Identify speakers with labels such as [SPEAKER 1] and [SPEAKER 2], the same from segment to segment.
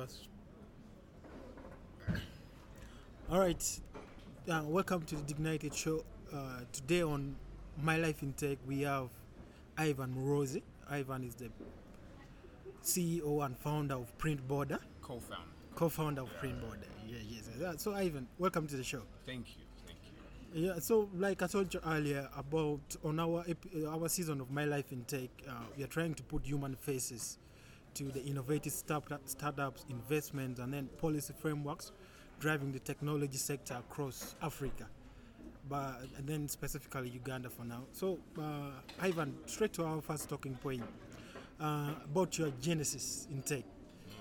[SPEAKER 1] first. All right. Uh, welcome to the Dignited Show. Uh, today on My Life in Tech, we have Ivan Mworozi. Ivan is the CEO and founder of Printboard,
[SPEAKER 2] Co-founder.
[SPEAKER 1] co-founder of Printboard. Yeah, yes. Yeah. So, Ivan, welcome to the show.
[SPEAKER 2] Thank you. Thank you.
[SPEAKER 1] Yeah, so like I told you earlier about on our uh, our season of My Life in Tech, uh, we are trying to put human faces to the innovative startup, startups, investments, and then policy frameworks driving the technology sector across Africa, but and then specifically Uganda for now. So, uh, Ivan, straight to our first talking point uh, about your genesis in tech.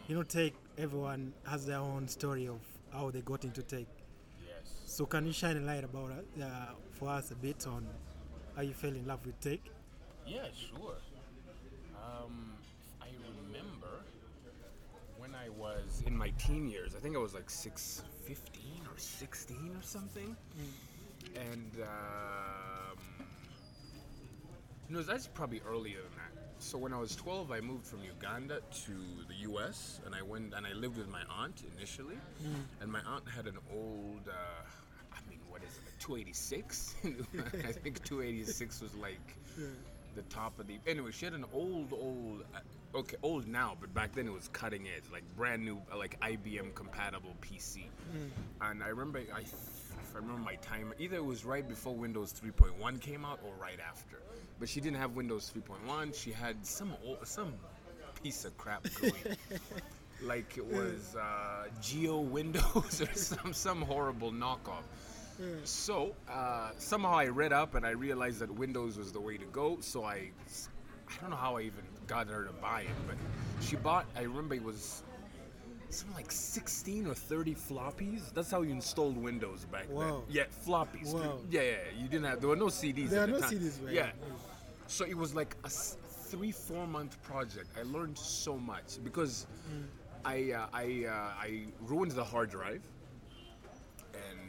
[SPEAKER 1] You know, tech. Everyone has their own story of how they got into tech.
[SPEAKER 2] Yes.
[SPEAKER 1] So can you shine a light about uh, for us a bit on how you fell in love with tech?
[SPEAKER 2] Yeah, sure. Um, I remember when I was in my teen years. I think I was like six, 15 or 16 or something. And um, you know, that's probably earlier than that. So when I was 12, I moved from Uganda to the U.S. and I went and I lived with my aunt initially. And my aunt had an old, uh, I mean, what is it, a 286? I think 286 was like the top of the. Anyway, she had an old, old, uh, okay, old now, but back then it was cutting edge, like brand new, uh, like IBM compatible PC. And I remember, I, if I remember my time, either it was right before Windows 3.1 came out or right after. But she didn't have Windows 3.1. She had some old, some piece of crap going. like it was uh, Geo Windows or some some horrible knockoff. So uh, somehow I read up and I realized that Windows was the way to go. So I, I don't know how I even got her to buy it, but she bought. I remember it was something like 16 or 30 floppies. That's how you installed Windows back
[SPEAKER 1] Wow.
[SPEAKER 2] then. Yeah, floppies.
[SPEAKER 1] Wow.
[SPEAKER 2] Yeah, yeah. You didn't have. There were no CDs.
[SPEAKER 1] There are
[SPEAKER 2] the
[SPEAKER 1] no
[SPEAKER 2] time.
[SPEAKER 1] CDs, right?
[SPEAKER 2] Yeah. So it was like a three, four month project. I learned so much because I uh, I uh, I ruined the hard drive, and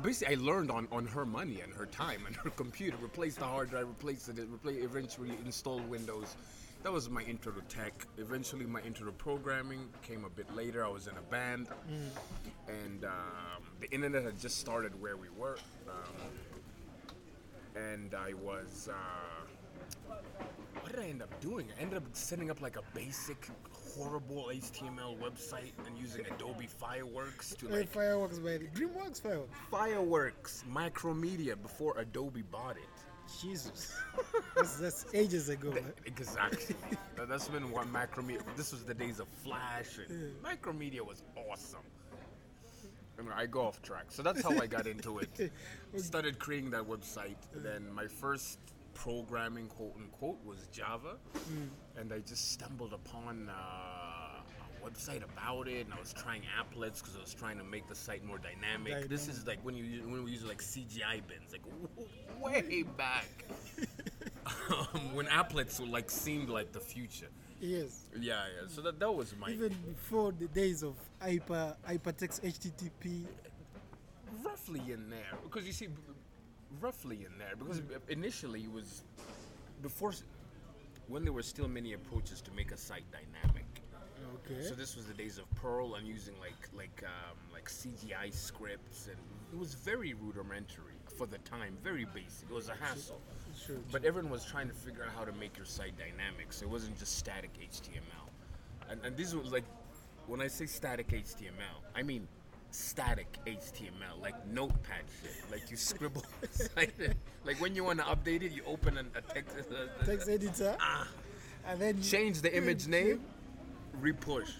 [SPEAKER 2] basically I learned on, on her money and her time and her computer. Replaced the hard drive, replaced it, replace, eventually installed Windows. That was my intro to tech. Eventually, my intro to programming came a bit later. I was in a band, and um, the internet had just started where we were. Um, and I was. Uh, what did I end up doing? I ended up setting up like a basic, horrible HTML website and using Adobe Fireworks to like
[SPEAKER 1] fireworks, baby, DreamWorks fireworks.
[SPEAKER 2] Fireworks Macromedia before Adobe bought it.
[SPEAKER 1] Jesus, that's, that's ages ago.
[SPEAKER 2] Th-
[SPEAKER 1] man.
[SPEAKER 2] Exactly. That- That's when what Macromedia. This was the days of Flash and Macromedia was awesome. I, mean, I go off track. So that's how I got into it. Started creating that website. Then my first programming, quote unquote, was Java, and I just stumbled upon uh, a website about it, and I was trying applets because I was trying to make the site more dynamic. This is like when you when we use like CGI bins, like way back um, when applets were like seemed like the future.
[SPEAKER 1] Yes,
[SPEAKER 2] Yeah, yeah. So that that was my
[SPEAKER 1] even before the days of hyper hypertext HTTP.
[SPEAKER 2] roughly in there because you see, roughly in there because initially it was before when there were still many approaches to make a site dynamic.
[SPEAKER 1] Okay.
[SPEAKER 2] So this was the days of Perl and using like like um, like CGI scripts and it was very rudimentary for the time, very basic. It was a hassle.
[SPEAKER 1] Sure.
[SPEAKER 2] But everyone was trying to figure out how to make your site dynamic, so it wasn't just static HTML. And, and this was like, when I say static HTML, I mean static HTML, like notepad shit. Like you scribble, like when you want to update it, you open an, a text, uh,
[SPEAKER 1] Text editor.
[SPEAKER 2] Ah.
[SPEAKER 1] and then
[SPEAKER 2] change the image name, repush.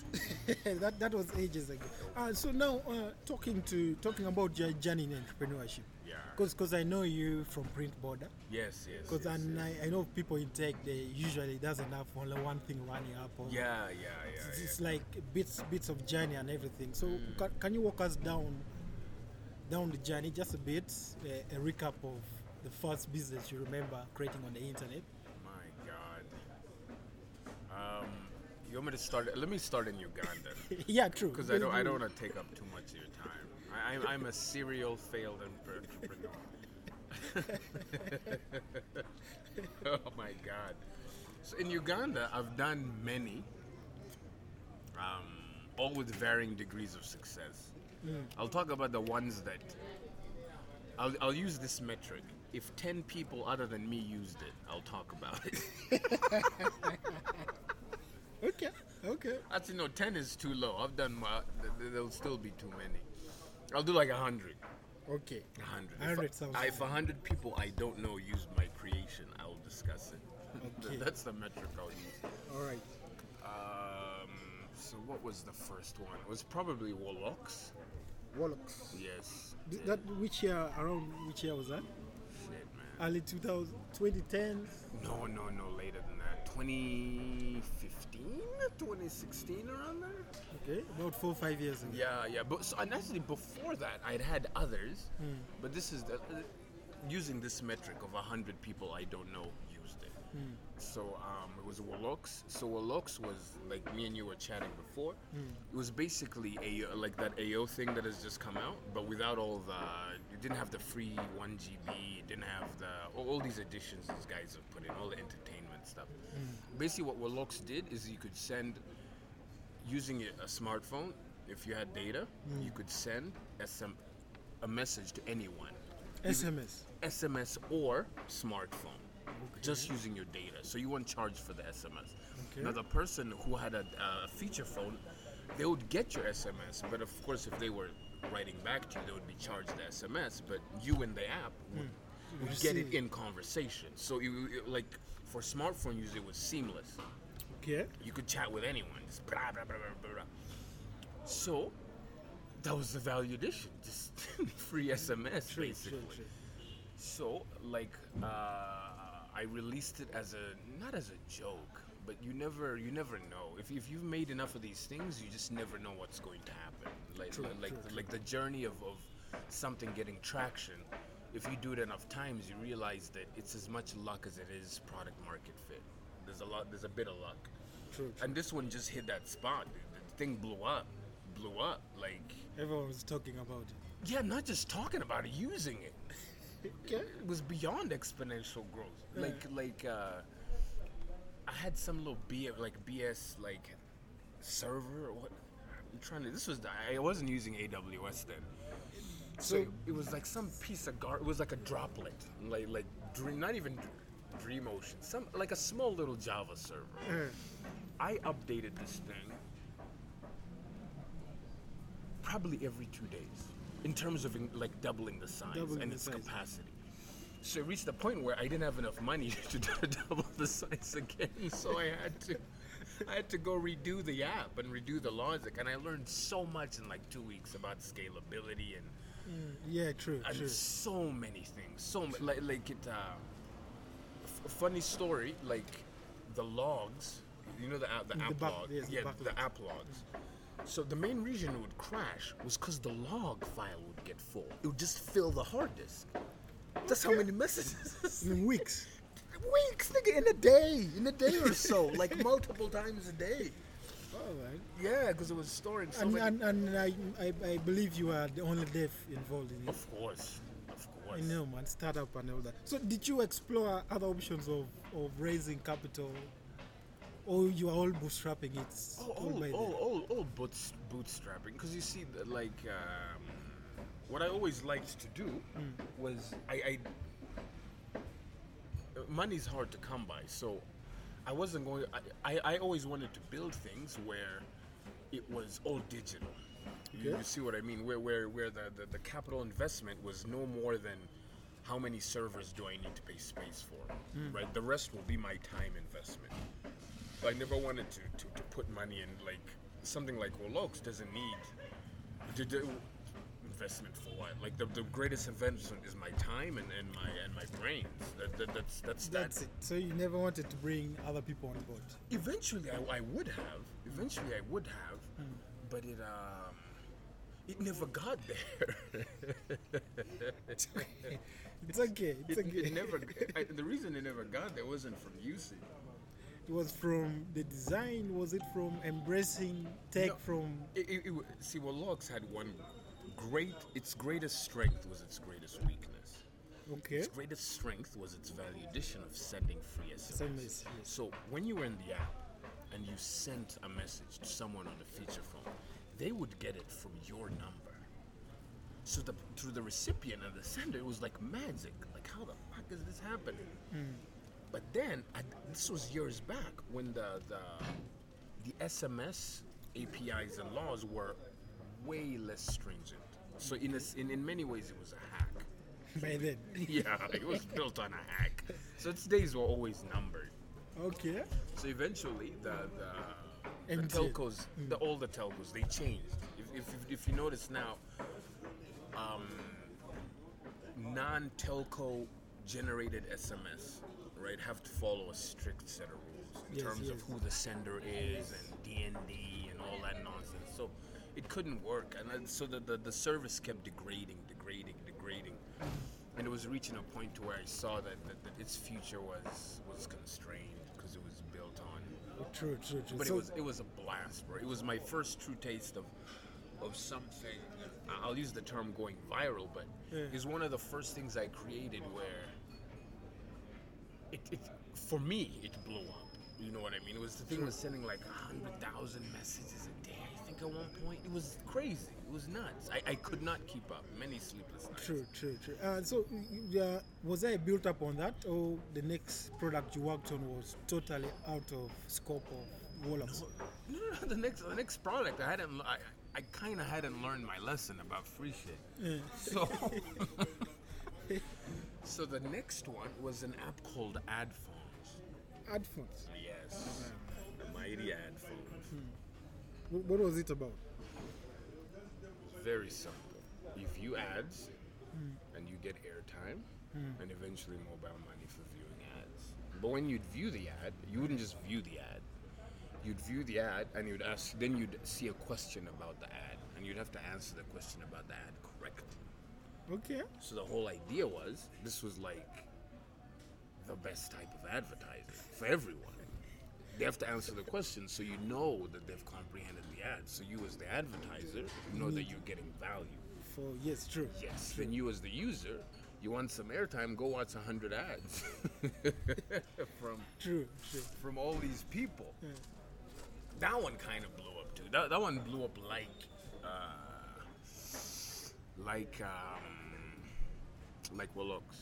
[SPEAKER 1] that that was ages ago. Uh, so now uh, talking to talking about your journey in entrepreneurship.
[SPEAKER 2] Yeah.
[SPEAKER 1] Because I know you from Print Border.
[SPEAKER 2] Yes, yes.
[SPEAKER 1] Because
[SPEAKER 2] yes,
[SPEAKER 1] and
[SPEAKER 2] yes.
[SPEAKER 1] I, I know people in tech they usually doesn't have only one thing running up. Or
[SPEAKER 2] Yeah, yeah, yeah.
[SPEAKER 1] It's,
[SPEAKER 2] yeah.
[SPEAKER 1] like bits bits of journey and everything. So
[SPEAKER 2] Mm.
[SPEAKER 1] can, can you walk us down down the journey just a bit, a, a recap of the first business you remember creating on the internet?
[SPEAKER 2] My God. Um, you want me to start? Let me start in Uganda.
[SPEAKER 1] yeah, true.
[SPEAKER 2] Because I don't, I don't want to take up too much of your time. I'm, I'm a serial failed entrepreneur. oh my God! So in Uganda, I've done many, um, all with varying degrees of success.
[SPEAKER 1] Mm.
[SPEAKER 2] I'll talk about the ones that. I'll, I'll use this metric. If 10 people other than me used it, I'll talk about it.
[SPEAKER 1] Okay. Okay.
[SPEAKER 2] Actually, no, 10 is too low. I've done well. th- th- There'll still be too many. I'll do like a 100.
[SPEAKER 1] Okay.
[SPEAKER 2] 100.
[SPEAKER 1] 100
[SPEAKER 2] if,
[SPEAKER 1] sounds
[SPEAKER 2] if
[SPEAKER 1] a
[SPEAKER 2] 100 people I don't know used my creation, I'll discuss it.
[SPEAKER 1] Okay.
[SPEAKER 2] That's the metric I'll use.
[SPEAKER 1] All right.
[SPEAKER 2] Um, so what was the first one? It was probably Warlocks.
[SPEAKER 1] Warlocks.
[SPEAKER 2] Yes.
[SPEAKER 1] Th- That which year? Around which year was that?
[SPEAKER 2] Shit, man.
[SPEAKER 1] Early 2000, 2010s.
[SPEAKER 2] No, no, no, later than. 2015, 2016, around there.
[SPEAKER 1] Okay. About four five years ago.
[SPEAKER 2] Yeah, yeah. But so, and actually, before that, I'd had others. But this is the, uh, using this metric of hundred people I don't know used it. So um, it was Warlocks. So Warlocks was like me and you were chatting before. It was basically a like that AO thing that has just come out, but without all the. It didn't have the free one GB. It didn't have the all, all these additions these guys have put in, all the entertainment stuff. Basically, what Warlocks did is you could send using a smartphone, if you had data, you could send SM, a message to anyone,
[SPEAKER 1] SMS.
[SPEAKER 2] SMS or smartphone, just using your data. So you weren't charged for the SMS.
[SPEAKER 1] Okay.
[SPEAKER 2] Now the person who had a, a feature phone, they would get your SMS, but of course, if they were writing back to you, they would be charged the SMS. But you in the app would, hmm. would get it in conversation. So you like for smartphone use, it was seamless
[SPEAKER 1] Okay.
[SPEAKER 2] you could chat with anyone. Just blah, blah, blah, blah, blah. So that was the value addition, just free SMS
[SPEAKER 1] True,
[SPEAKER 2] basically.
[SPEAKER 1] true, true.
[SPEAKER 2] So like uh, I released it as a not as a joke, but you never you never know. If, if you've made enough of these things, you just never know what's going to happen. Like like like the journey of, of something getting traction. If you do it enough times, you realize that it's as much luck as it is product market fit. There's a lot. There's a bit of luck.
[SPEAKER 1] True. true.
[SPEAKER 2] And this one just hit that spot. dude. The thing blew up, blew up. Like,
[SPEAKER 1] Everyone was talking about it.
[SPEAKER 2] yeah, not just talking about it, using it.
[SPEAKER 1] Okay.
[SPEAKER 2] It was beyond exponential growth. Like, like uh, I had some little B, like BS, like server. Or what? I'm trying to. This was. I wasn't using AWS then. So, it was like some piece of gar. It was like a droplet, like like dream, not even Dream Ocean. Some like a small little Java server.
[SPEAKER 1] Uh,
[SPEAKER 2] I updated this thing probably every two days in terms of in, like doubling the size
[SPEAKER 1] Doubling
[SPEAKER 2] and its
[SPEAKER 1] size.
[SPEAKER 2] capacity. So it reached the point where I didn't have enough money to double the size again, so I had to. I had to go redo the app and redo the logic, and I learned so much in like two weeks about scalability and,
[SPEAKER 1] yeah, true,
[SPEAKER 2] and
[SPEAKER 1] true.
[SPEAKER 2] so many things. So ma- like like it. Uh, f- funny story, like the logs. You know the app, the
[SPEAKER 1] The
[SPEAKER 2] app
[SPEAKER 1] back-
[SPEAKER 2] log.
[SPEAKER 1] yes,
[SPEAKER 2] yeah, the
[SPEAKER 1] logs.
[SPEAKER 2] app logs. So the main reason it would crash was because the log file would get full. It would just fill the hard disk. That's how many messages.
[SPEAKER 1] In weeks.
[SPEAKER 2] Weeks, nigga, in a day, in a day or so, like multiple times a day.
[SPEAKER 1] All right.
[SPEAKER 2] Yeah, because it was storing so
[SPEAKER 1] And,
[SPEAKER 2] many.
[SPEAKER 1] and, and I, I, I believe you are the only dev involved in it.
[SPEAKER 2] of course, of course.
[SPEAKER 1] I know, man. Startup and all that. So, did you explore other options of, of raising capital, or you are all bootstrapping it?
[SPEAKER 2] Oh,
[SPEAKER 1] all
[SPEAKER 2] all,
[SPEAKER 1] by
[SPEAKER 2] all, all, all boots, bootstrapping. Because you see, like, um, what I always liked to do was I, I. uh, Money's hard to come by, so I wasn't going. I, I, I always wanted to build things where it was all digital. You,
[SPEAKER 1] Okay.
[SPEAKER 2] you see what I mean? Where where where the, the, the capital investment was no more than how many servers do I need to pay space for, hmm. right? The rest will be my time investment. I never wanted to, to, to put money in like something like Warlocks doesn't need investment for what? Like the, the greatest investment is my time and, and my and my brains. That, that, that's that's
[SPEAKER 1] That's
[SPEAKER 2] that.
[SPEAKER 1] it. So, you never wanted to bring other people on board.
[SPEAKER 2] Eventually, I, I would have. Eventually, I would have, but it um, it never got there.
[SPEAKER 1] It's okay. It's
[SPEAKER 2] it,
[SPEAKER 1] okay.
[SPEAKER 2] it never. I, the reason it never got there wasn't from usage.
[SPEAKER 1] It was from the design. Was it from embracing tech?
[SPEAKER 2] No.
[SPEAKER 1] From
[SPEAKER 2] It, it, it, see, well, Logs had one great. Its greatest strength was its greatest weakness.
[SPEAKER 1] okay.
[SPEAKER 2] Its greatest strength was its value addition of sending free SMS.
[SPEAKER 1] SMS.
[SPEAKER 2] So when you were in the app and you sent a message to someone on the feature phone, they would get it from your number. So the through the recipient and the sender, it was like magic. Like how the fuck is this happening? Hmm. But then I, this was years back when the the the SMS APIs and laws were way less stringent. So in, a in in many ways, it was a hack.
[SPEAKER 1] By then.
[SPEAKER 2] Yeah, it was built on a hack. So its days were always numbered.
[SPEAKER 1] Okay.
[SPEAKER 2] So eventually, the the, the telcos, the older telcos, they changed. If, if, if you notice now, um, non-telco generated SMS, right, have to follow a strict set of rules in
[SPEAKER 1] Yes,
[SPEAKER 2] terms of who the sender is and DND and all that nonsense. So it couldn't work, and so the, the the service kept degrading, degrading, degrading, and it was reaching a point to where I saw that, that, that its future was was constrained because it was built on
[SPEAKER 1] True, true, true.
[SPEAKER 2] but
[SPEAKER 1] so,
[SPEAKER 2] it was it was a blast, bro. It was my first true taste of of something. I'll use the term going viral, but
[SPEAKER 1] Yeah.
[SPEAKER 2] it's one of the first things I created where it, it for me it blew up. You know what I mean? It was the thing was sending like a hundred thousand messages a day. I think at one point it was crazy. It was nuts. I, I could not keep up. Many sleepless nights.
[SPEAKER 1] True, true, true. Uh, so, uh, was I built up on that, or the next product you worked on was totally out of scope of Wallachs?
[SPEAKER 2] No, no, no, the next the next product I hadn't I, I kind of hadn't learned my lesson about free shit.
[SPEAKER 1] Yeah.
[SPEAKER 2] So, so the next one was an app called AdPhones.
[SPEAKER 1] Adphones.
[SPEAKER 2] Yes, the mighty AdPhones.
[SPEAKER 1] What, was it about?
[SPEAKER 2] Very simple. If You view ads, and you get airtime, hmm. and eventually mobile money for viewing ads. But when you'd view the ad, you wouldn't just view the ad. You'd view the ad, and you'd ask. Then you'd see a question about the ad, and you'd have to answer the question about the ad correctly.
[SPEAKER 1] Okay.
[SPEAKER 2] So the whole idea was this was like the best type of advertising for everyone. They have to answer the question so you know that they've comprehended the ad. So you as the advertiser know that you're getting value.
[SPEAKER 1] For yes, true.
[SPEAKER 2] Yes. Then you as the user, you want some airtime, go watch hundred ads from
[SPEAKER 1] True, true.
[SPEAKER 2] from all these people. That one kind of blew up too. That, that one blew up like, uh, like, um, like Willox,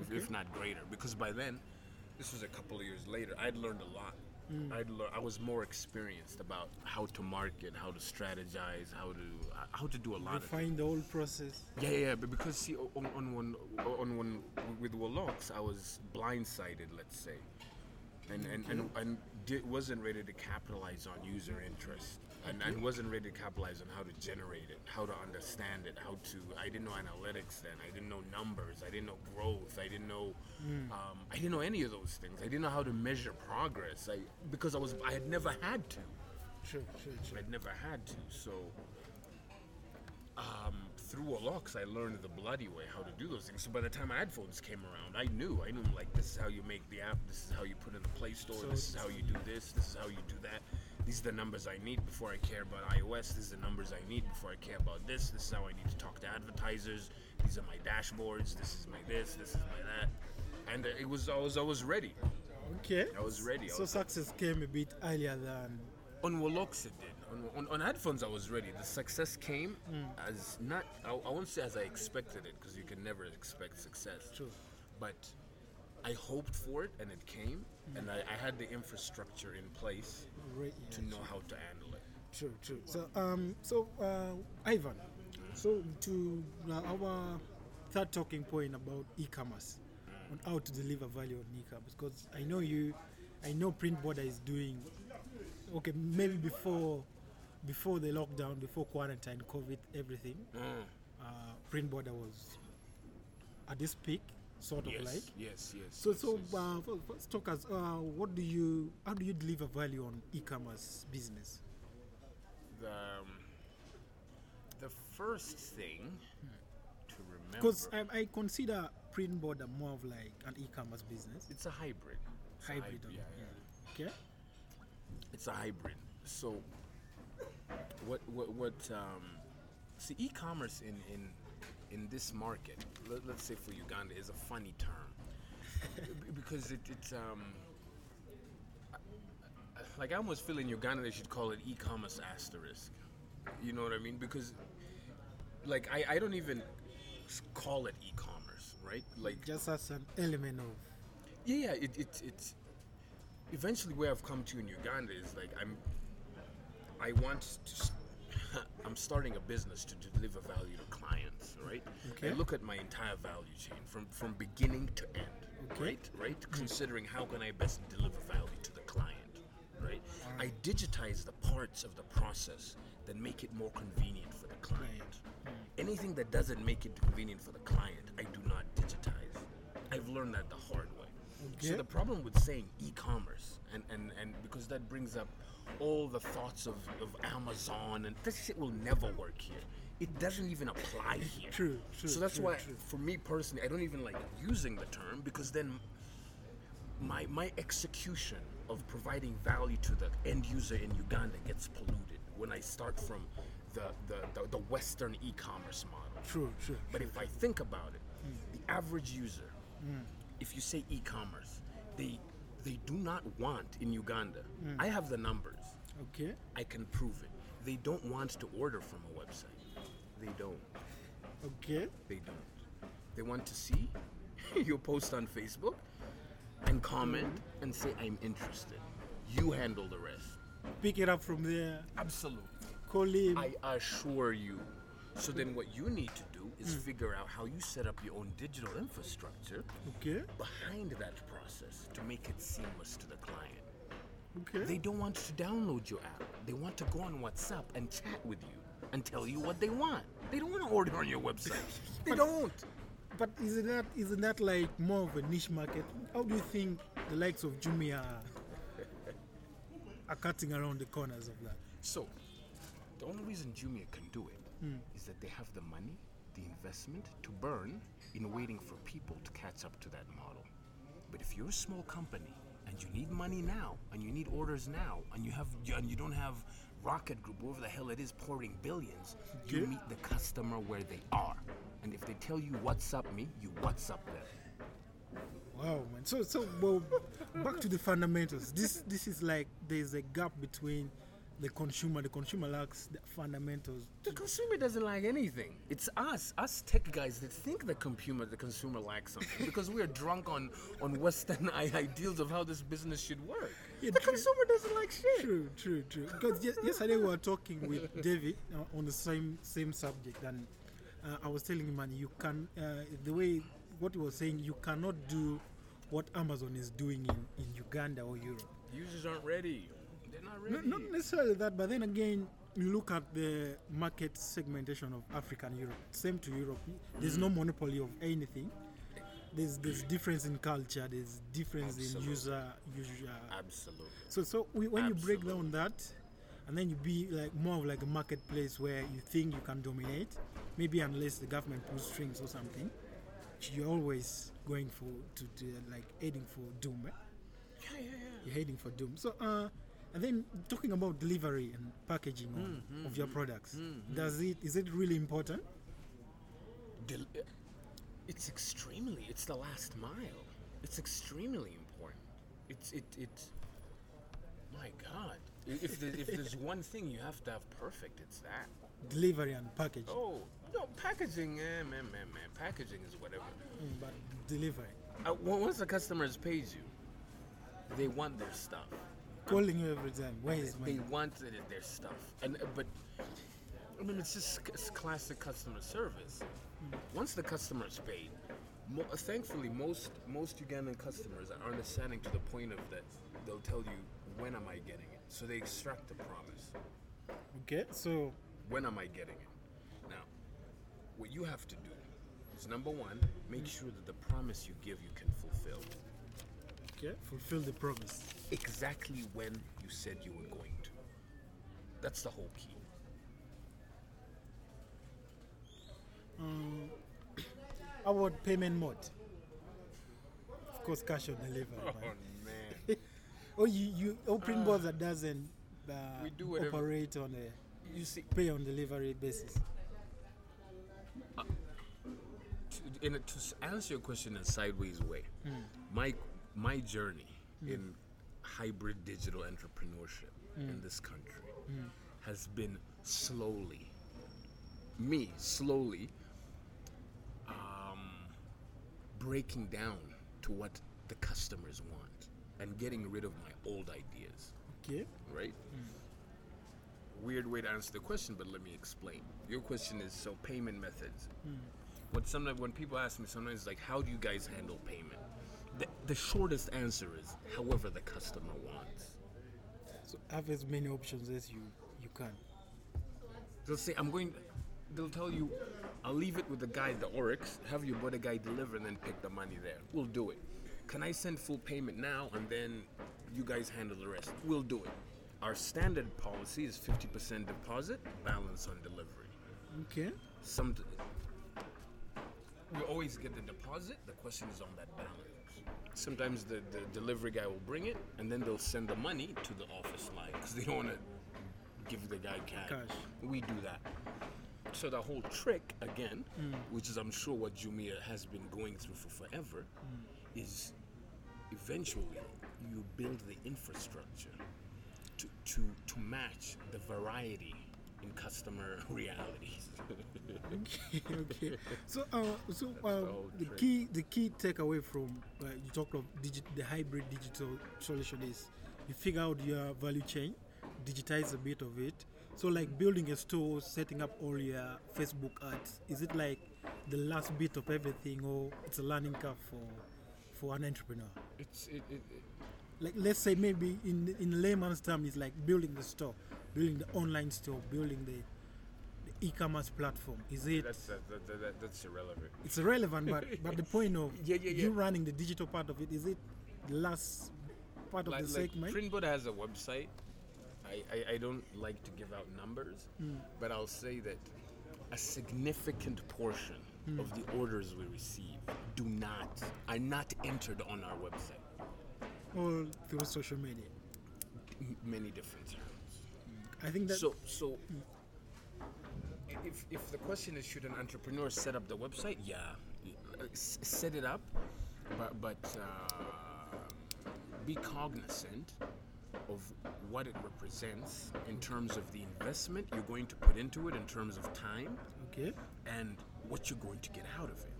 [SPEAKER 2] if, if not greater. Because by then, this was a couple of years later. I'd learned a lot. I'd lear- I was more experienced about how to market, how to strategize, how to uh, how to do a lot of
[SPEAKER 1] Refine the whole process.
[SPEAKER 2] yeah, yeah, yeah, but because see, on, on one, on one with Wolox, I was blindsided, let's say, and and and, and di- wasn't ready to capitalize on user interest, and, and wasn't ready to capitalize on how to generate it, how to understand it, how to. I didn't know analytics then. I didn't know numbers. I didn't know growth. I didn't know. Um, I didn't know any of those things. I didn't know how to measure progress. I because I was I had never had to.
[SPEAKER 1] True, true, true.
[SPEAKER 2] I'd never had to. So um, through Olox, I learned the bloody way how to do those things. So by the time AdPhones came around, I knew. I knew like this is how you make the app. This is how you put in the Play Store.
[SPEAKER 1] So
[SPEAKER 2] this is how you do this. This is how you do that. These are the numbers I need before I care about iOS. These are the numbers I need before I care about this. This is how I need to talk to advertisers. These are my dashboards. This is my this. This is my that. And it was I was I was ready.
[SPEAKER 1] Okay.
[SPEAKER 2] I was ready. I
[SPEAKER 1] So
[SPEAKER 2] was-
[SPEAKER 1] success came a bit earlier than.
[SPEAKER 2] On Wolox it did. On, on, on AdPhones I was ready. The success came hmm. as not, I, I won't say as I expected it because you can never expect success.
[SPEAKER 1] True.
[SPEAKER 2] But I hoped for it and it came and I, I had the infrastructure in place
[SPEAKER 1] Right,
[SPEAKER 2] to
[SPEAKER 1] yeah,
[SPEAKER 2] know how to handle it.
[SPEAKER 1] True, true. So, um, so uh, Ivan, so to uh, our third talking point about e-commerce, on how to deliver value on e-commerce, because I know you, I know Printboard is doing, okay, maybe before, before the lockdown, before quarantine, COVID, everything,
[SPEAKER 2] Mm.
[SPEAKER 1] uh, Printboard was at this peak, sort of
[SPEAKER 2] Yes,
[SPEAKER 1] like.
[SPEAKER 2] yes, yes.
[SPEAKER 1] So,
[SPEAKER 2] yes,
[SPEAKER 1] so
[SPEAKER 2] yes.
[SPEAKER 1] uh, first talk us. Uh, what do you? How do you deliver value on e-commerce business?
[SPEAKER 2] the, um, the first thing to remember,
[SPEAKER 1] Because I, I consider Printboard more of like an e-commerce business.
[SPEAKER 2] it's a hybrid. It's a
[SPEAKER 1] Hybrid.
[SPEAKER 2] hybrid,
[SPEAKER 1] of-
[SPEAKER 2] yeah, yeah.
[SPEAKER 1] Okay.
[SPEAKER 2] it's a hybrid. So what what what um see e-commerce in in in this market, let, let's say for Uganda is a funny term. Because it it's um like I almost feel in Uganda they should call it e-commerce asterisk. You know what I mean? Because like I, I don't even call it e-commerce, right? Like
[SPEAKER 1] Just as an element of.
[SPEAKER 2] yeah, yeah, it, it, it's eventually where I've come to in Uganda is like I'm I want to I'm starting a business to deliver value to clients, right?
[SPEAKER 1] Okay.
[SPEAKER 2] I look at my entire value chain from from beginning to end,
[SPEAKER 1] Okay.
[SPEAKER 2] right? Right? Mm-hmm. Considering how can I best deliver value to the client, right? I digitize the parts of the process that make it more convenient for the client. Mm-hmm. Anything that doesn't make it convenient for the client, I do not digitize. I've learned that the hard way. So the problem with saying e-commerce, and, and, and because that brings up all the thoughts of, of Amazon, and this shit will never work here. It doesn't even apply here.
[SPEAKER 1] True, true,
[SPEAKER 2] So that's
[SPEAKER 1] true,
[SPEAKER 2] why,
[SPEAKER 1] true.
[SPEAKER 2] for me personally, I don't even like using the term because then my my execution of providing value to the end user in Uganda gets polluted when I start from the the, the, the Western e-commerce model.
[SPEAKER 1] True, true.
[SPEAKER 2] But if I think about it, hmm. the average user, hmm. if you say e-commerce, they they do not want in Uganda. Hmm. I have the numbers.
[SPEAKER 1] Okay.
[SPEAKER 2] I can prove it. They don't want to order from a website. They don't.
[SPEAKER 1] Okay.
[SPEAKER 2] They don't. They want to see your post on Facebook and comment mm-hmm. and say I'm interested. You handle the rest.
[SPEAKER 1] Pick it up from there.
[SPEAKER 2] Absolutely.
[SPEAKER 1] Call him.
[SPEAKER 2] I assure you. So then mm. what you need to do is mm. figure out how you set up your own digital infrastructure
[SPEAKER 1] okay.
[SPEAKER 2] behind that process to make it seamless to the client.
[SPEAKER 1] Okay.
[SPEAKER 2] They don't want to download your app. They want to go on WhatsApp and chat with you and tell you what they want. They don't want to order on your website. They don't.
[SPEAKER 1] But isn't that isn't that like more of a niche market? How do you think the likes of Jumia are, are cutting around the corners of that?
[SPEAKER 2] So, the only reason Jumia can do it hmm. is that they have the money, the investment to burn in waiting for people to catch up to that model. But if you're a small company and you need money now, and you need orders now, and you have and you don't have Rocket Group, whoever the hell it is, pouring billions, you
[SPEAKER 1] Okay.
[SPEAKER 2] meet the customer where they are. And if they tell you WhatsApp me, you WhatsApp them.
[SPEAKER 1] Wow, man. So so well, back to the fundamentals. This this is like there's a gap between the consumer. The consumer lacks the fundamentals.
[SPEAKER 2] The consumer doesn't like anything. It's us, us tech guys that think the consumer, the consumer likes something because we are drunk on on Western ideals of how this business should work.
[SPEAKER 1] Yeah,
[SPEAKER 2] the
[SPEAKER 1] true.
[SPEAKER 2] consumer doesn't like shit.
[SPEAKER 1] True, true, true. Because yesterday we were talking with David uh, on the same same subject, and uh, I was telling him, man, you can uh, the way what he was saying, you cannot do what Amazon is doing in, in Uganda or Europe.
[SPEAKER 2] Users aren't ready. Not
[SPEAKER 1] No, not necessarily that, but then again, you look at the market segmentation of Africa and Europe. Same to Europe. There's no monopoly of anything. There's there's difference in culture. There's difference
[SPEAKER 2] Absolutely.
[SPEAKER 1] in user user.
[SPEAKER 2] Absolutely.
[SPEAKER 1] So so we, when you break down that, and then you be like more of like a marketplace where you think you can dominate, maybe unless the government pulls strings or something, you're always going for to, to like heading for doom. Eh?
[SPEAKER 2] Yeah, yeah, yeah.
[SPEAKER 1] you're heading for doom. So, uh, and then talking about delivery and packaging of, of your products, does it is it really important?
[SPEAKER 2] Del- it's extremely. It's the last mile. It's extremely important. It's it it. My God. If there, if there's one thing you have to have perfect, it's that.
[SPEAKER 1] Delivery and packaging,
[SPEAKER 2] Oh no, packaging, eh, man, man, man. Packaging is whatever.
[SPEAKER 1] Mm, but delivery,
[SPEAKER 2] Uh, once the customers pays you, they want their stuff.
[SPEAKER 1] Calling you every time. Where is
[SPEAKER 2] They
[SPEAKER 1] my?
[SPEAKER 2] want it- their stuff, and uh, but I mean it's just it's classic customer service. Once the customer is paid, mo- thankfully most most Ugandan customers are understanding to the point of that they'll tell you when am I getting it, so they extract the promise.
[SPEAKER 1] Okay, so
[SPEAKER 2] When am I getting it? Now, what you have to do is number one, make sure that the promise you give you can fulfill.
[SPEAKER 1] Okay, fulfill the promise.
[SPEAKER 2] exactly when you said you were going to. That's the whole key.
[SPEAKER 1] Um, how about payment mode? Of course, cash on delivery.
[SPEAKER 2] Oh
[SPEAKER 1] man.
[SPEAKER 2] man.
[SPEAKER 1] Oh, you you open board that doesn't uh,
[SPEAKER 2] We do whatever-
[SPEAKER 1] operate on a
[SPEAKER 2] you see,
[SPEAKER 1] pay on delivery basis.
[SPEAKER 2] to, in a, to answer your question in a sideways way, my my journey in hybrid digital entrepreneurship in mm. this country mm. has been slowly, me slowly, um, breaking down to what the customers want and getting rid of my old ideas,
[SPEAKER 1] Okay.
[SPEAKER 2] right? Mm. Weird way to answer the question, but let me explain. Your question is so payment methods. What sometimes when people ask me, sometimes like, how do you guys handle payment? The, the shortest answer is however the customer wants.
[SPEAKER 1] So have as many options as you you can.
[SPEAKER 2] They'll say, I'm going, they'll tell you, I'll leave it with the guy at the Oryx, have your buddy guy deliver and then pick the money there. We'll do it. Can I send full payment now and then you guys handle the rest? We'll do it. Our standard policy is 50% deposit, balance on delivery.
[SPEAKER 1] Okay.
[SPEAKER 2] Some, you always get the deposit, the question is on that balance. Sometimes the, the delivery guy will bring it and then they'll send the money to the office line because they don't want to give the guy cash.
[SPEAKER 1] Cash.
[SPEAKER 2] We do that. So the whole trick again, mm. which is I'm sure what Jumia has been going through for forever, mm. is eventually you build the infrastructure to, to, to match the variety in customer realities.
[SPEAKER 1] okay. okay. So, uh, so uh,
[SPEAKER 2] whole
[SPEAKER 1] the key, the key takeaway from uh, you talked of digi- the hybrid digital solution is you figure out your value chain, digitize a bit of it. So, like building a store, setting up all your Facebook ads, is it like the last bit of everything, or it's a learning curve for for an entrepreneur?
[SPEAKER 2] it's it, it, it,
[SPEAKER 1] Like, let's say maybe in in layman's term, it's like building the store, building the online store, building the, the e-commerce platform. Is it?
[SPEAKER 2] that's that, that, that, that- that's irrelevant.
[SPEAKER 1] it's irrelevant, but but the point of
[SPEAKER 2] Yeah, yeah,
[SPEAKER 1] you
[SPEAKER 2] yeah.
[SPEAKER 1] running the digital part of it is it the last part of the
[SPEAKER 2] like
[SPEAKER 1] segment?
[SPEAKER 2] Printboard has a website. I, I, I don't like to give out numbers, hmm. but I'll say that a significant portion hmm. of the orders we receive do not are not entered on our website.
[SPEAKER 1] All through social media.
[SPEAKER 2] Many different.
[SPEAKER 1] I think that
[SPEAKER 2] So so if if the question is should an entrepreneur set up the website? Yeah, s- set it up, but but uh, be cognizant of what it represents in terms of the investment you're going to put into it in terms of time
[SPEAKER 1] okay,
[SPEAKER 2] and what you're going to get out of it.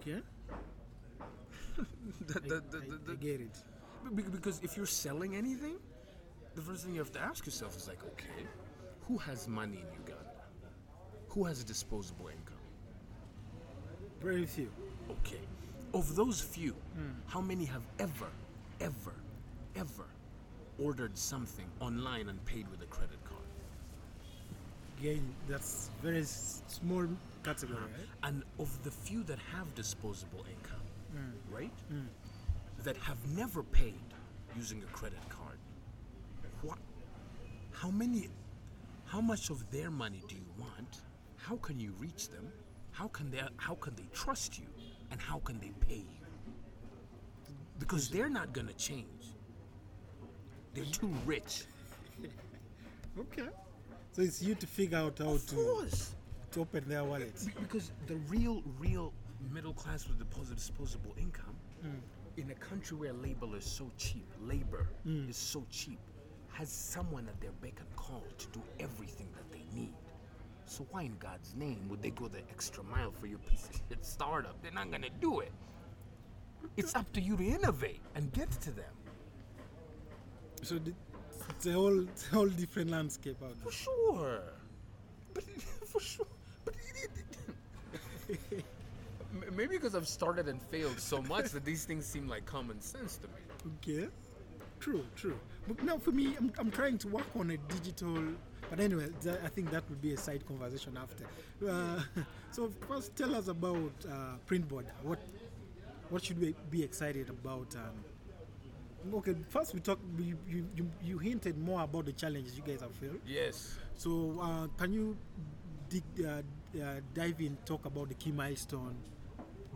[SPEAKER 1] okay, I,
[SPEAKER 2] the- the-
[SPEAKER 1] I- I get it.
[SPEAKER 2] Because if you're selling anything, the first thing you have to ask yourself is like, okay, who has money in Uganda? Who has a disposable income?
[SPEAKER 1] Very few.
[SPEAKER 2] Okay. Of those few, hmm. how many have ever, ever, ever ordered something online and paid with a credit card?
[SPEAKER 1] Again, that's very small category, uh-huh. right?
[SPEAKER 2] And of the few that have disposable income, hmm. right? Hmm. That have never paid using a credit card, what? How many? How much of their money do you want? How can you reach them? How can they? How can they trust you? And how can they pay you? Because they're not gonna change. They're too rich.
[SPEAKER 1] Okay. So it's you to figure out how
[SPEAKER 2] Of
[SPEAKER 1] to,
[SPEAKER 2] course.
[SPEAKER 1] to open their wallets.
[SPEAKER 2] Because the real, real middle class with deposit disposable income mm. in a country where labor is so cheap, labor mm. is so cheap, has someone at their beck and call to do everything that they need. So why in God's name would they go the extra mile for your piece of shit startup? They're not gonna do it. It's up to you to innovate and get to them.
[SPEAKER 1] So the, it's a whole, it's a whole different landscape out
[SPEAKER 2] For sure. But for sure. But M- maybe because I've started and failed so much that these things seem like common sense to me.
[SPEAKER 1] Okay. True, true. But now for me, I'm, I'm trying to work on a digital. But anyway, tha- I think that would be a side conversation after. Uh, so first, tell us about uh, Printboard. What what should we be excited about? Um, okay, first we talk. You, you, you, you hinted more about the challenges you guys have felt.
[SPEAKER 2] Yes.
[SPEAKER 1] So uh, can you dig, uh, uh, dive in, talk about the key milestone?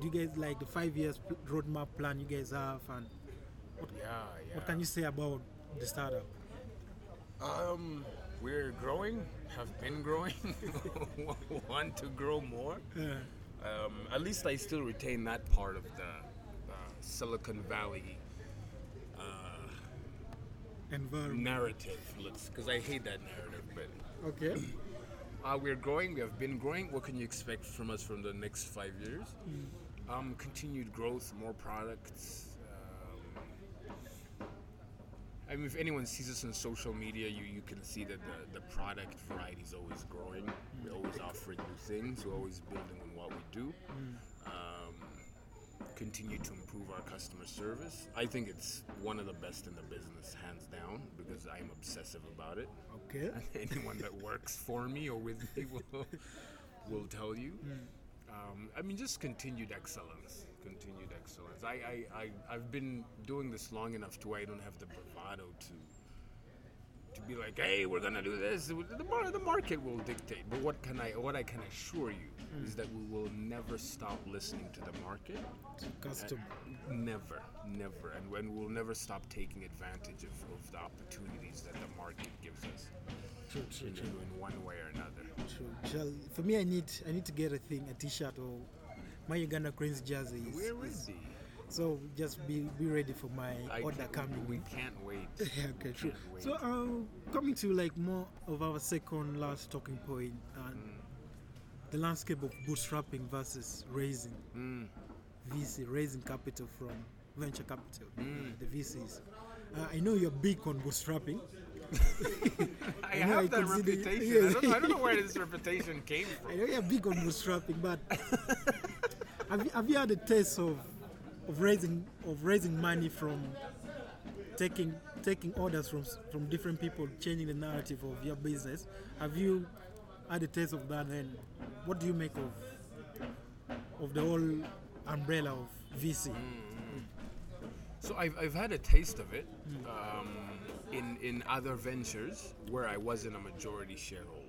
[SPEAKER 1] Do you guys like the five years roadmap plan you guys have, and
[SPEAKER 2] Yeah, yeah.
[SPEAKER 1] what can you say about the startup?
[SPEAKER 2] Um, we're growing, have been growing, want to grow more.
[SPEAKER 1] Yeah.
[SPEAKER 2] Um, at least I still retain that part of the uh, Silicon Valley
[SPEAKER 1] environment.
[SPEAKER 2] narrative. Let's because I hate that narrative, but
[SPEAKER 1] Okay.
[SPEAKER 2] uh, we're growing. We have been growing. What can you expect from us from the next five years? Um, continued growth, more products. Um, I mean, if anyone sees us on social media, you, you can see that the, the product variety is always growing. We're always offering new things. We're always building on what we do. Um, continue to improve our customer service. I think it's one of the best in the business, hands down, because I'm obsessive about it.
[SPEAKER 1] Okay.
[SPEAKER 2] Anyone that works for me or with me will will tell you. Um, I mean, just continued excellence. Continued excellence. I, I, I, I've been doing this long enough to where I don't have the bravado to to be like, hey, we're gonna do this. The, the market will dictate. But what can I what I can assure you hmm. is that we will never stop listening to the market.
[SPEAKER 1] Custom.
[SPEAKER 2] Never, never, and when we'll never stop taking advantage of, of the opportunities that the market gives us
[SPEAKER 1] True, true,
[SPEAKER 2] in,
[SPEAKER 1] true,
[SPEAKER 2] in one way or another.
[SPEAKER 1] true. For me, I need I need to get a thing, a T-shirt or my Uganda Cranes jersey. is-
[SPEAKER 2] We're ready.
[SPEAKER 1] So just be be ready for my
[SPEAKER 2] I
[SPEAKER 1] order coming.
[SPEAKER 2] We can't wait.
[SPEAKER 1] yeah, okay, true.
[SPEAKER 2] Can't wait.
[SPEAKER 1] So uh, coming to like more of our second last talking point, uh, the landscape of bootstrapping versus raising
[SPEAKER 2] Mm,
[SPEAKER 1] VC, raising capital from venture capital, uh,
[SPEAKER 2] Mm.
[SPEAKER 1] the VCs. Uh, I know you're big on bootstrapping.
[SPEAKER 2] I
[SPEAKER 1] You know, I
[SPEAKER 2] have that reputation.
[SPEAKER 1] yeah.
[SPEAKER 2] I, don't know, I don't know where this reputation came from.
[SPEAKER 1] I know you're big on bootstrapping, but have you, have you had a taste of of raising of raising money from taking taking orders from from different people, changing the narrative of your business? Have you had a taste of that? And what do you make of of the whole umbrella of VC? Mm, mm, mm.
[SPEAKER 2] So I've, I've had a taste of it um, in, in other ventures where I wasn't a majority shareholder.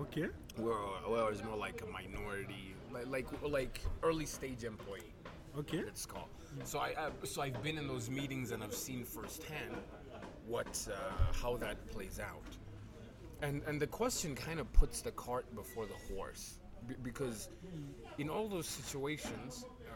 [SPEAKER 1] Okay,
[SPEAKER 2] Where, where I was more like a minority, like, like, like early stage employee.
[SPEAKER 1] okay,
[SPEAKER 2] it's called. So I uh, so I've been in those meetings and I've seen firsthand what uh, how that plays out, and and the question kind of puts the cart before the horse b- because in all those situations uh,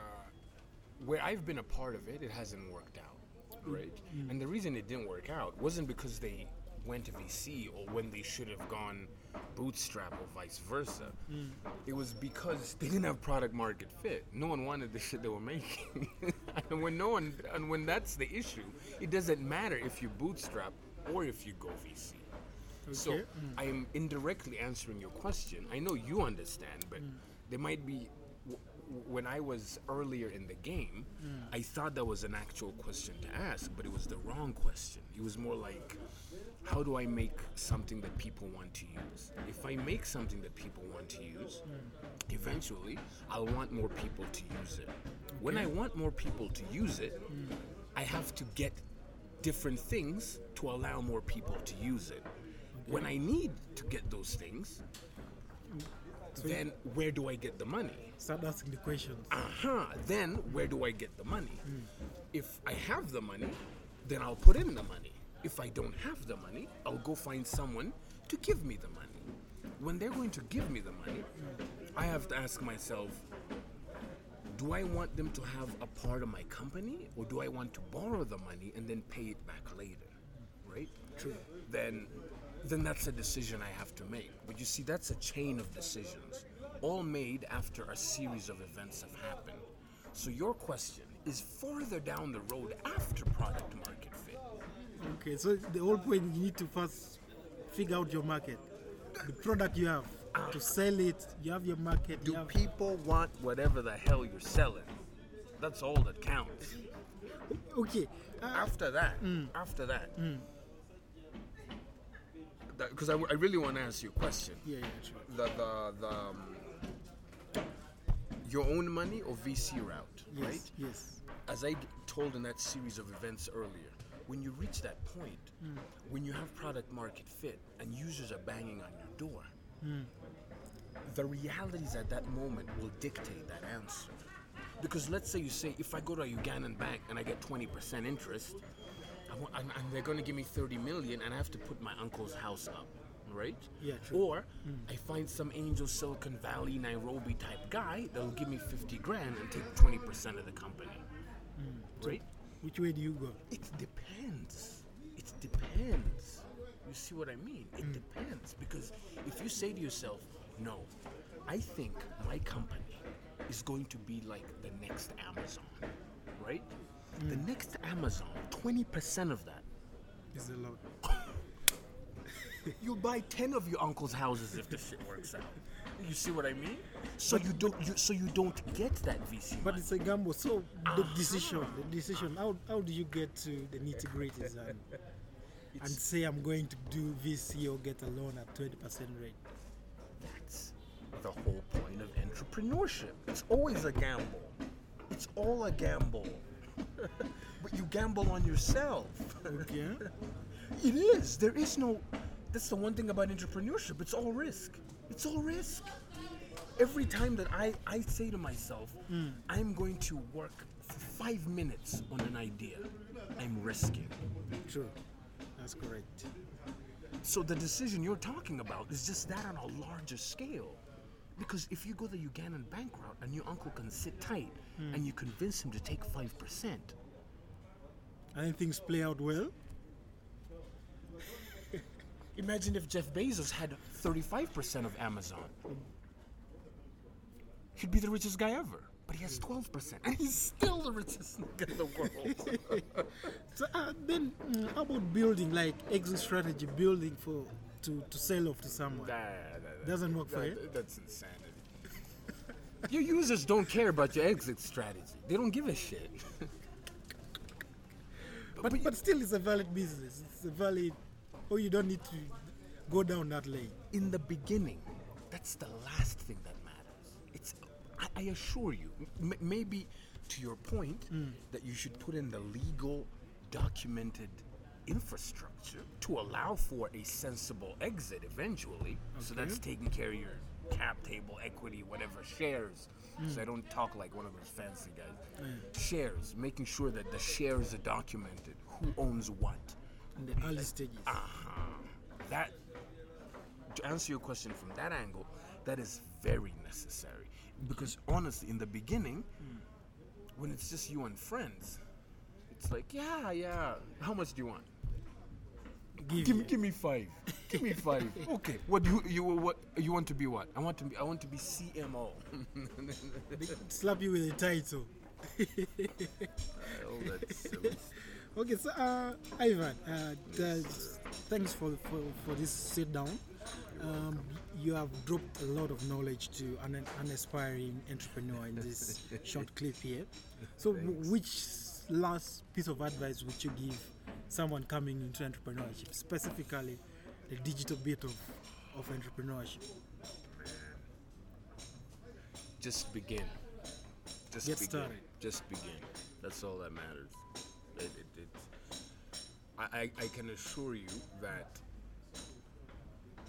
[SPEAKER 2] where I've been a part of it, it hasn't worked out, right? And the reason it didn't work out wasn't because they went to VC or when they should have gone bootstrap or vice versa. Mm. It was because they didn't have product market fit. No one wanted the shit they were making. and when no one and when that's the issue, it doesn't matter if you bootstrap or if you go VC. So mm.
[SPEAKER 1] Okay.
[SPEAKER 2] I am indirectly answering your question. I know you understand, but mm. there might be. w- When I was earlier in the game, I thought that was an actual question to ask, but it was the wrong question. It was more like, how do I make something that people want to use? If I make something that people want to use, eventually I'll want more people to use it. When I want more people to use it, I have to get different things to allow more people to use it. When I need to get those things, then where do I get the money?
[SPEAKER 1] start asking the questions.
[SPEAKER 2] Aha, then where do I get the money? Hmm. If I have the money, then I'll put in the money. If I don't have the money, I'll go find someone to give me the money. When they're going to give me the money, I have to ask myself, do I want them to have a part of my company or do I want to borrow the money and then pay it back later? Right? True. Then then that's a decision I have to make. But you see that's a chain of decisions all made after a series of events have happened. So your question is further down the road after product market.
[SPEAKER 1] Okay, so the whole point you need to first figure out your market, the product you have, to sell it. You have your market.
[SPEAKER 2] Do
[SPEAKER 1] you have,
[SPEAKER 2] people want whatever the hell you're selling? That's all that counts.
[SPEAKER 1] okay, uh,
[SPEAKER 2] after that, after that, because I, I really want to ask you a question.
[SPEAKER 1] yeah, yeah, sure.
[SPEAKER 2] The the the um, your own money or VC route,
[SPEAKER 1] Yes,
[SPEAKER 2] right?
[SPEAKER 1] yes.
[SPEAKER 2] As I told in that series of events earlier, when you reach that point, hmm. when you have product market fit and users are banging on your door, hmm. the realities at that moment will dictate that answer. Because let's say you say, if I go to a Ugandan bank and I get 20% interest, I want, and, and they're going to give me 30 million and I have to put my uncle's house up, right?
[SPEAKER 1] Yeah, true.
[SPEAKER 2] Or hmm. I find some Angel Silicon Valley, Nairobi type guy that'll give me 50 grand and take 20% of the company, right?
[SPEAKER 1] Which way do you go?
[SPEAKER 2] It depends. It depends. You see what I mean? It mm. depends because if you say to yourself, "No, I think my company is going to be like the next Amazon," right? The mm. next Amazon, twenty percent of that
[SPEAKER 1] is a lot.
[SPEAKER 2] You'll buy ten of your uncle's houses if this shit works out. You see what I mean? So you don't. You, so you don't get that VC.
[SPEAKER 1] But
[SPEAKER 2] money.
[SPEAKER 1] it's a gamble. So the ah. decision, the decision. How, how do you get to the nitty gritties and, and say I'm going to do VC or get a loan at 20% rate?
[SPEAKER 2] That's the whole point of entrepreneurship. It's always a gamble. It's all a gamble. but you gamble on yourself.
[SPEAKER 1] Okay.
[SPEAKER 2] It is. There is no. That's the one thing about entrepreneurship. It's all risk. It's all risk. Every time that I, I say to myself, mm. I'm going to work for five minutes on an idea, I'm risking.
[SPEAKER 1] True. That's correct.
[SPEAKER 2] So the decision you're talking about is just that on a larger scale. Because if you go the Ugandan bank route and your uncle can sit tight mm. and you convince him to take 5%,
[SPEAKER 1] And things play out well.
[SPEAKER 2] Imagine if Jeff Bezos had 35% of Amazon. He'd be the richest guy ever. But he has 12%. And he's still the richest nigga in the world.
[SPEAKER 1] So uh, then, mm, how about building like exit strategy, building for to, to sell off to someone?
[SPEAKER 2] Nah,
[SPEAKER 1] Doesn't work for
[SPEAKER 2] that-
[SPEAKER 1] you?
[SPEAKER 2] That's insanity. your users don't care about your exit strategy. They don't give a shit.
[SPEAKER 1] But but still, it's a valid business. It's a valid. Oh, you don't need to go down that lane.
[SPEAKER 2] in the beginning, that's the last thing that matters. It's, I, I assure you, m- maybe to your point, hmm. that you should put in the legal, documented infrastructure to allow for a sensible exit eventually. So that's taking care of your cap table, equity, whatever, shares. Hmm. So I don't talk like one of those fancy guys. Hmm. Shares, making sure that the shares are documented. Who owns what?
[SPEAKER 1] In the early stages.
[SPEAKER 2] Uh-huh. That to answer your question from that angle, that is very necessary. Because honestly, in the beginning, when it's just you and friends, it's like, yeah, yeah. How much do you want?
[SPEAKER 1] Give
[SPEAKER 2] Give me, give me five. give me five. Okay. What do you, you what you want to be? What I want to be. I want to be CMO.
[SPEAKER 1] Slap you with a title.
[SPEAKER 2] silly.
[SPEAKER 1] Okay, so uh, Ivan, uh, thanks for, for for this sit down. Um, you have dropped a lot of knowledge to an, an aspiring entrepreneur in this short clip here. So, which last piece of advice would you give someone coming into entrepreneurship, specifically the digital bit of, of entrepreneurship?
[SPEAKER 2] just begin. Just
[SPEAKER 1] Get
[SPEAKER 2] begin.
[SPEAKER 1] started.
[SPEAKER 2] Just begin. That's all that matters. It, it, it, I, I, can assure you that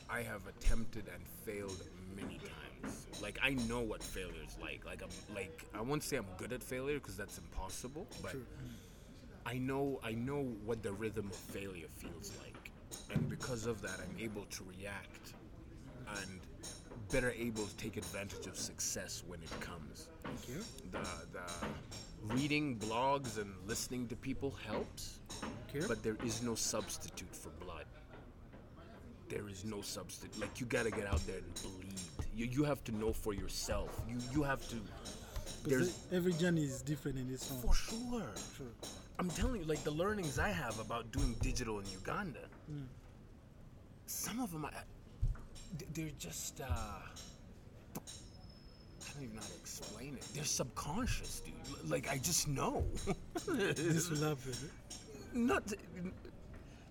[SPEAKER 2] I have attempted and failed many times. Like I know what failure is like. Like I'm like I won't say I'm good at failure because that's impossible, but I know I know what the rhythm of failure feels like, and because of that, I'm able to react and better able to take advantage of success when it comes.
[SPEAKER 1] Thank you.
[SPEAKER 2] The the reading blogs and listening to people helps,
[SPEAKER 1] Okay.
[SPEAKER 2] but there is no substitute for blood. There is no substitute. Like you gotta get out there and bleed. You you have to know for yourself. You you have to. There's
[SPEAKER 1] every journey is different in this one.
[SPEAKER 2] for sure.
[SPEAKER 1] Sure.
[SPEAKER 2] I'm telling you, like the learnings I have about doing digital in Uganda, some of them, I, they're just, uh, don't even know how to explain it. They're subconscious, dude. Like I just know.
[SPEAKER 1] This will happen.
[SPEAKER 2] not,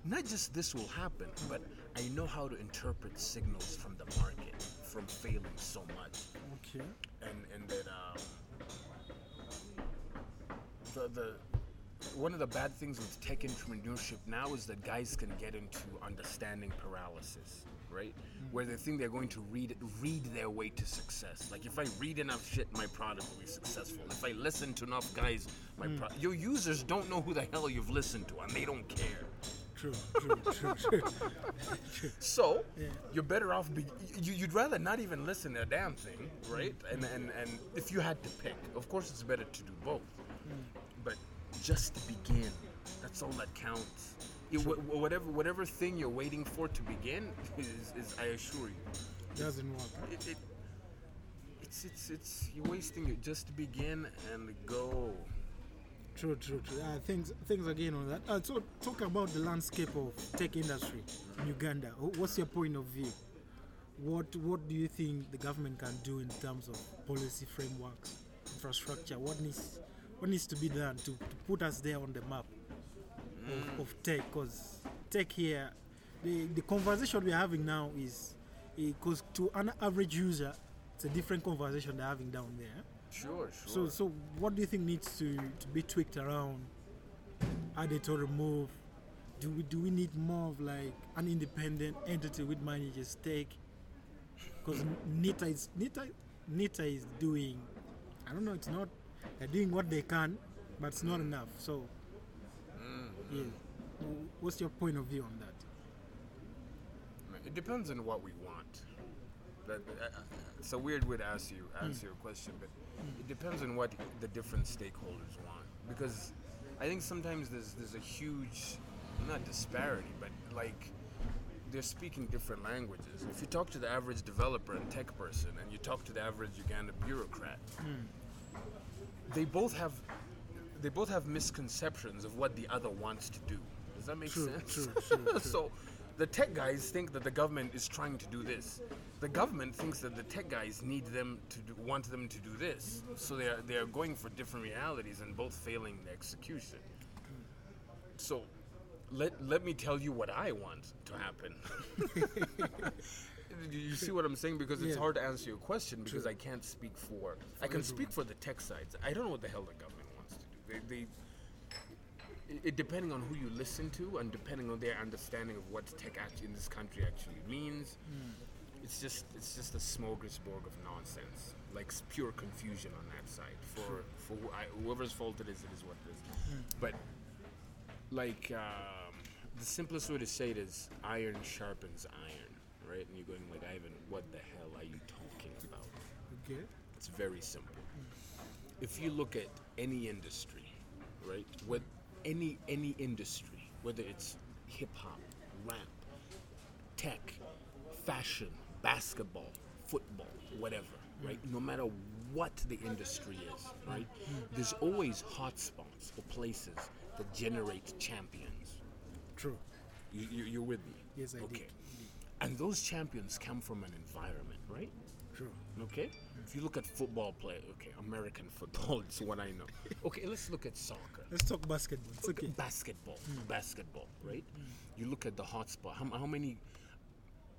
[SPEAKER 2] not just this will happen, but I know how to interpret signals from the market from failing so much
[SPEAKER 1] Okay.
[SPEAKER 2] and and that um, the the one of the bad things with tech entrepreneurship now is that guys can get into understanding paralysis, right? Mm-hmm. Where they think they're going to read read their way to success. Like if I read enough shit, my product will be successful. If I listen to enough guys, my mm. pro- your users don't know who the hell you've listened to, and they don't care.
[SPEAKER 1] True, true, true, true.
[SPEAKER 2] So
[SPEAKER 1] Yeah.
[SPEAKER 2] you're better off. Be, you, you'd rather not even listen to a damn thing, right? Mm. And and and if you had to pick, of course it's better to do both. Mm. But just to begin, that's all that counts. You- wh- wh- whatever whatever thing you're waiting for to begin is, is I assure you,
[SPEAKER 1] Doesn't work.
[SPEAKER 2] it, it, it's it's it's you're wasting it just to begin and go.
[SPEAKER 1] True, true, true. Uh, things, things again on that. Uh, so, talk about the landscape of tech industry in Uganda. What's your point of view? What, what do you think the government can do in terms of policy frameworks, infrastructure? What needs, what needs to be done to, to put us there on the map of, mm. of tech? Because tech here, the, the conversation we're having now is, eh, because to an average user, it's a different conversation they're having down there.
[SPEAKER 2] Sure, sure.
[SPEAKER 1] so so what do you think needs to, to be tweaked around, added or removed? Do we do we need more of like an independent entity with manager's stake? Because NITA is NITA, NITA is doing, I don't know, it's not they're doing what they can, but it's not enough. So, yeah, what's your point of view on that?
[SPEAKER 2] It depends on what we want. That, uh, uh, it's a weird way to ask you answer your question, but it depends on what the different stakeholders want. Because I think sometimes there's there's a huge, not disparity, but like they're speaking different languages. If you talk to the average developer and tech person, and you talk to the average Uganda bureaucrat, they both have they both have misconceptions of what the other wants to do. Does that make
[SPEAKER 1] True,
[SPEAKER 2] sense?
[SPEAKER 1] true, true, true.
[SPEAKER 2] so the tech guys think that the government is trying to do this. The government thinks that the tech guys need them to do, want them to do this. So they are they are going for different realities and both failing the execution. So let let me tell you what I want to happen. you see what I'm saying? Because it's
[SPEAKER 1] Yeah.
[SPEAKER 2] hard to answer your question because I can't speak for. I can speak for the tech sides. I don't know what the hell the government wants to do. They, they it- depending on who you listen to and depending on their understanding of what tech act in this country actually means, it's just it's just a smorgasbord of nonsense, like pure confusion on that side. For for who- I, whoever's fault it is, it is what it is. But like um, the simplest way to say it is iron sharpens iron, right? And you're going like Ivan, what the hell are you talking about?
[SPEAKER 1] Okay.
[SPEAKER 2] It's very simple. If you look at any industry, right? What any any industry, whether it's hip hop, rap, tech, fashion, basketball, football, whatever, right? No matter what the industry is, right? There's always hotspots or places that generate champions.
[SPEAKER 1] True.
[SPEAKER 2] You, you, you're with me?
[SPEAKER 1] Yes, I did.
[SPEAKER 2] And those champions come from an environment, right?
[SPEAKER 1] True.
[SPEAKER 2] Okay? If you look at football play, okay, American football is what I know. Okay, let's look at soccer.
[SPEAKER 1] Let's talk basketball. It's okay.
[SPEAKER 2] Basketball, hmm. basketball, hmm. right? Hmm. You look at the hotspot. How, how many?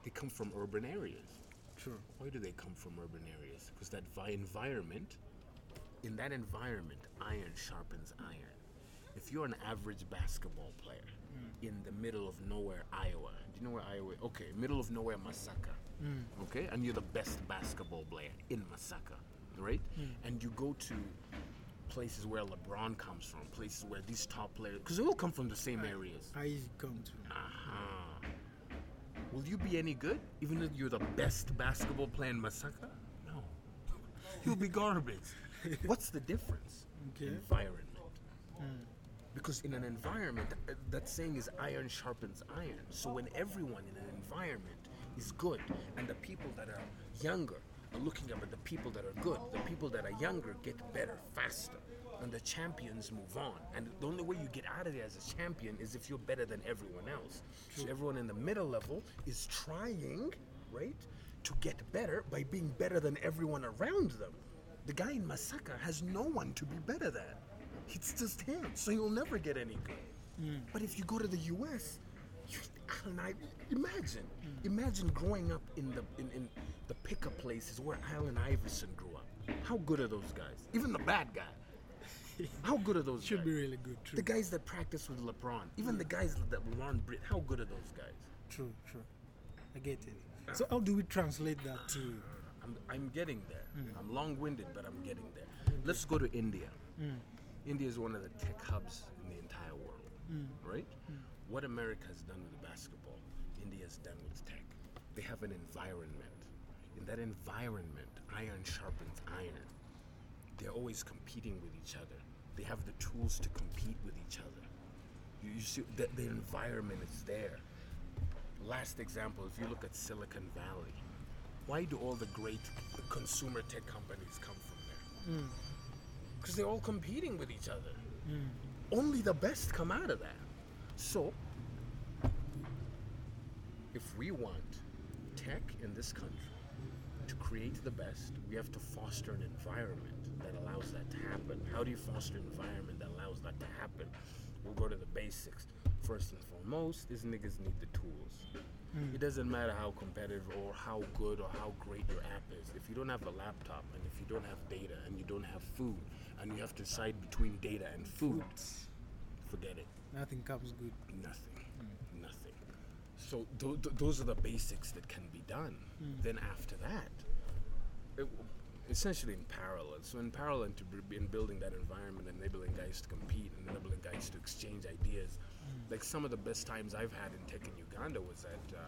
[SPEAKER 2] They come from urban areas.
[SPEAKER 1] True.
[SPEAKER 2] Why do they come from urban areas? Because that vi- environment, in that environment, iron sharpens iron. If you're an average basketball player in the middle of nowhere, Iowa, do you know where Iowa? Okay, middle of nowhere, Masaka. Mm. Okay, and you're the best basketball player in Masaka, right? Mm. And you go to places where LeBron comes from, places where these top players, because they all come from the same areas.
[SPEAKER 1] I come to.
[SPEAKER 2] Aha. Will you be any good, even if you're the best basketball player in Masaka? No. You'll be garbage. What's the difference?
[SPEAKER 1] Okay.
[SPEAKER 2] Environment. Mm. Because in an environment, uh, that saying is iron sharpens iron. So when everyone in an environment is good, and the people that are younger are looking up at the people that are good, the people that are younger get better faster, and the champions move on. And the only way you get out of there as a champion is if you're better than everyone else. So everyone in the middle level is trying, right, to get better by being better than everyone around them. The guy in Masaka has no one to be better than. It's just him, so you'll never get any good. Hmm. But if you go to the U.S., you, I, imagine, imagine growing up in the in, in the pickup places where Allen Iverson grew up. How good are those guys? Even the bad guy. How good are those guys?
[SPEAKER 1] Should
[SPEAKER 2] guys?
[SPEAKER 1] be really good. True.
[SPEAKER 2] The guys that practice with LeBron, even the hmm. guys that LeBron Britt, how good are those guys?
[SPEAKER 1] True, true. I get it. So how do we translate that to?
[SPEAKER 2] I'm, I'm getting there. Hmm. I'm long winded, but I'm getting there. Let's go to India. India is one of the tech hubs in the entire world, hmm. right? Hmm. What America has done with basketball, India has done with tech. They have an environment. In that environment, iron sharpens iron. They're always competing with each other. They have the tools to compete with each other. You, you see, the, the environment is there. Last example, if you look at Silicon Valley, why do all the great consumer tech companies come from there? Hmm. Because they're all competing with each other. Hmm. Only the best come out of that. So, if we want tech in this country to create the best, we have to foster an environment that allows that to happen. How do you foster an environment that allows that to happen? We'll go to the basics. First and foremost these niggas need the tools. Hmm. It doesn't matter how competitive or how good or how great your app is. If you don't have a laptop and if you don't have data and you don't have food and you have to decide between data and food, forget it.
[SPEAKER 1] Nothing comes good.
[SPEAKER 2] nothing. Hmm. Nothing. So th- th- those are the basics that can be done. Hmm. Then after that it, essentially in parallel. So in parallel to b- in building that environment enabling guys to compete and enabling guys to exchange ideas. Hmm. Like some of the best times i've had in tech in uganda was at uh,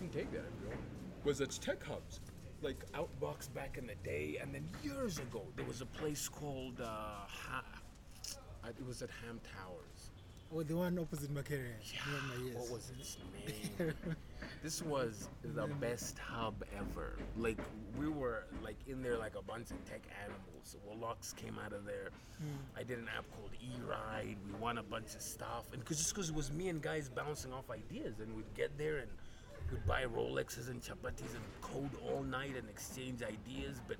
[SPEAKER 2] you can take that if you want was at tech hubs like outbox back in the day and then years ago there was a place called uh, ha- it was at ham towers
[SPEAKER 1] Oh, the one opposite Makerere. Yes.
[SPEAKER 2] what was its name? this was the best hub ever. Like we were like in there like a bunch of tech animals. Warlocks came out of there. I did an app called E-Ride. We won a bunch of stuff, and cause, just because it was me and guys bouncing off ideas, and we'd get there and we'd buy Rolexes and chapatis and code all night and exchange ideas. But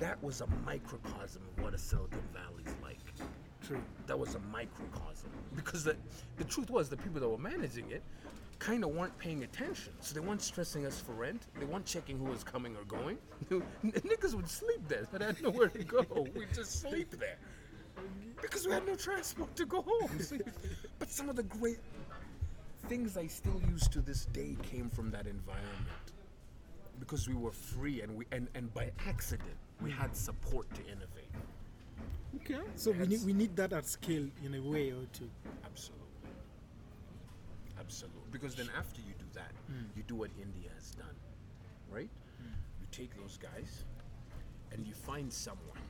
[SPEAKER 2] that was a microcosm of what a Silicon Valley's like.
[SPEAKER 1] True.
[SPEAKER 2] that was a microcosm. Because the, the truth was the people that were managing it kind of weren't paying attention. So they weren't stressing us for rent. They weren't checking who was coming or going. Niggas would sleep there. But I had nowhere to go. We'd just sleep there. Because we had no transport to go home. But some of the great things i still use to this day came from that environment because we were free and we and, and by accident we had support to innovate
[SPEAKER 1] Okay. So we need we need that at scale in a way or two.
[SPEAKER 2] Absolutely. Absolutely. Because then after you do that, hmm. you do what India has done, right? Hmm. You take those guys and you find someone,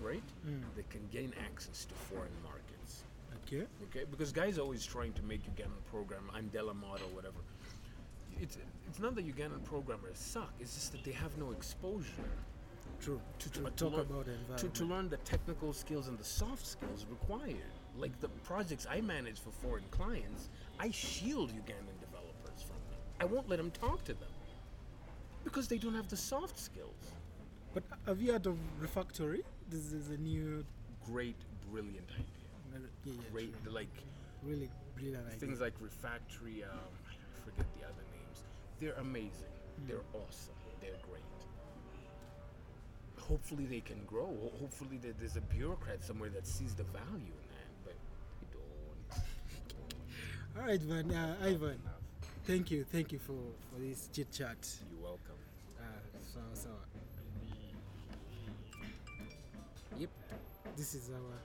[SPEAKER 2] right, hmm. that can gain access to foreign markets.
[SPEAKER 1] Okay.
[SPEAKER 2] Okay? Because guys are always trying to make Ugandan program, Andela model, whatever. It's, it's not that Ugandan programmers suck, it's just that they have no exposure
[SPEAKER 1] True.
[SPEAKER 2] to,
[SPEAKER 1] To
[SPEAKER 2] to,
[SPEAKER 1] talk
[SPEAKER 2] learn,
[SPEAKER 1] about the
[SPEAKER 2] to, to learn the technical skills and the soft skills required. Like the projects I manage for foreign clients, I shield Ugandan developers from them. I won't let them talk to them because they don't have the soft skills.
[SPEAKER 1] But uh, have you heard of Refactory? This is a new,
[SPEAKER 2] Great, brilliant idea.
[SPEAKER 1] Yeah, yeah,
[SPEAKER 2] Great,
[SPEAKER 1] true.
[SPEAKER 2] like
[SPEAKER 1] really brilliant idea.
[SPEAKER 2] things like Refactory. Um, I forget the other names. They're amazing. They're awesome. They're great. Hopefully they can grow. Hopefully there's a bureaucrat somewhere that sees the value in that, but we don't.
[SPEAKER 1] All right, Van, uh, Ivan. Thank you, thank you for for this chit chat.
[SPEAKER 2] You're welcome.
[SPEAKER 1] Uh, so so.
[SPEAKER 2] Yep.
[SPEAKER 1] This is our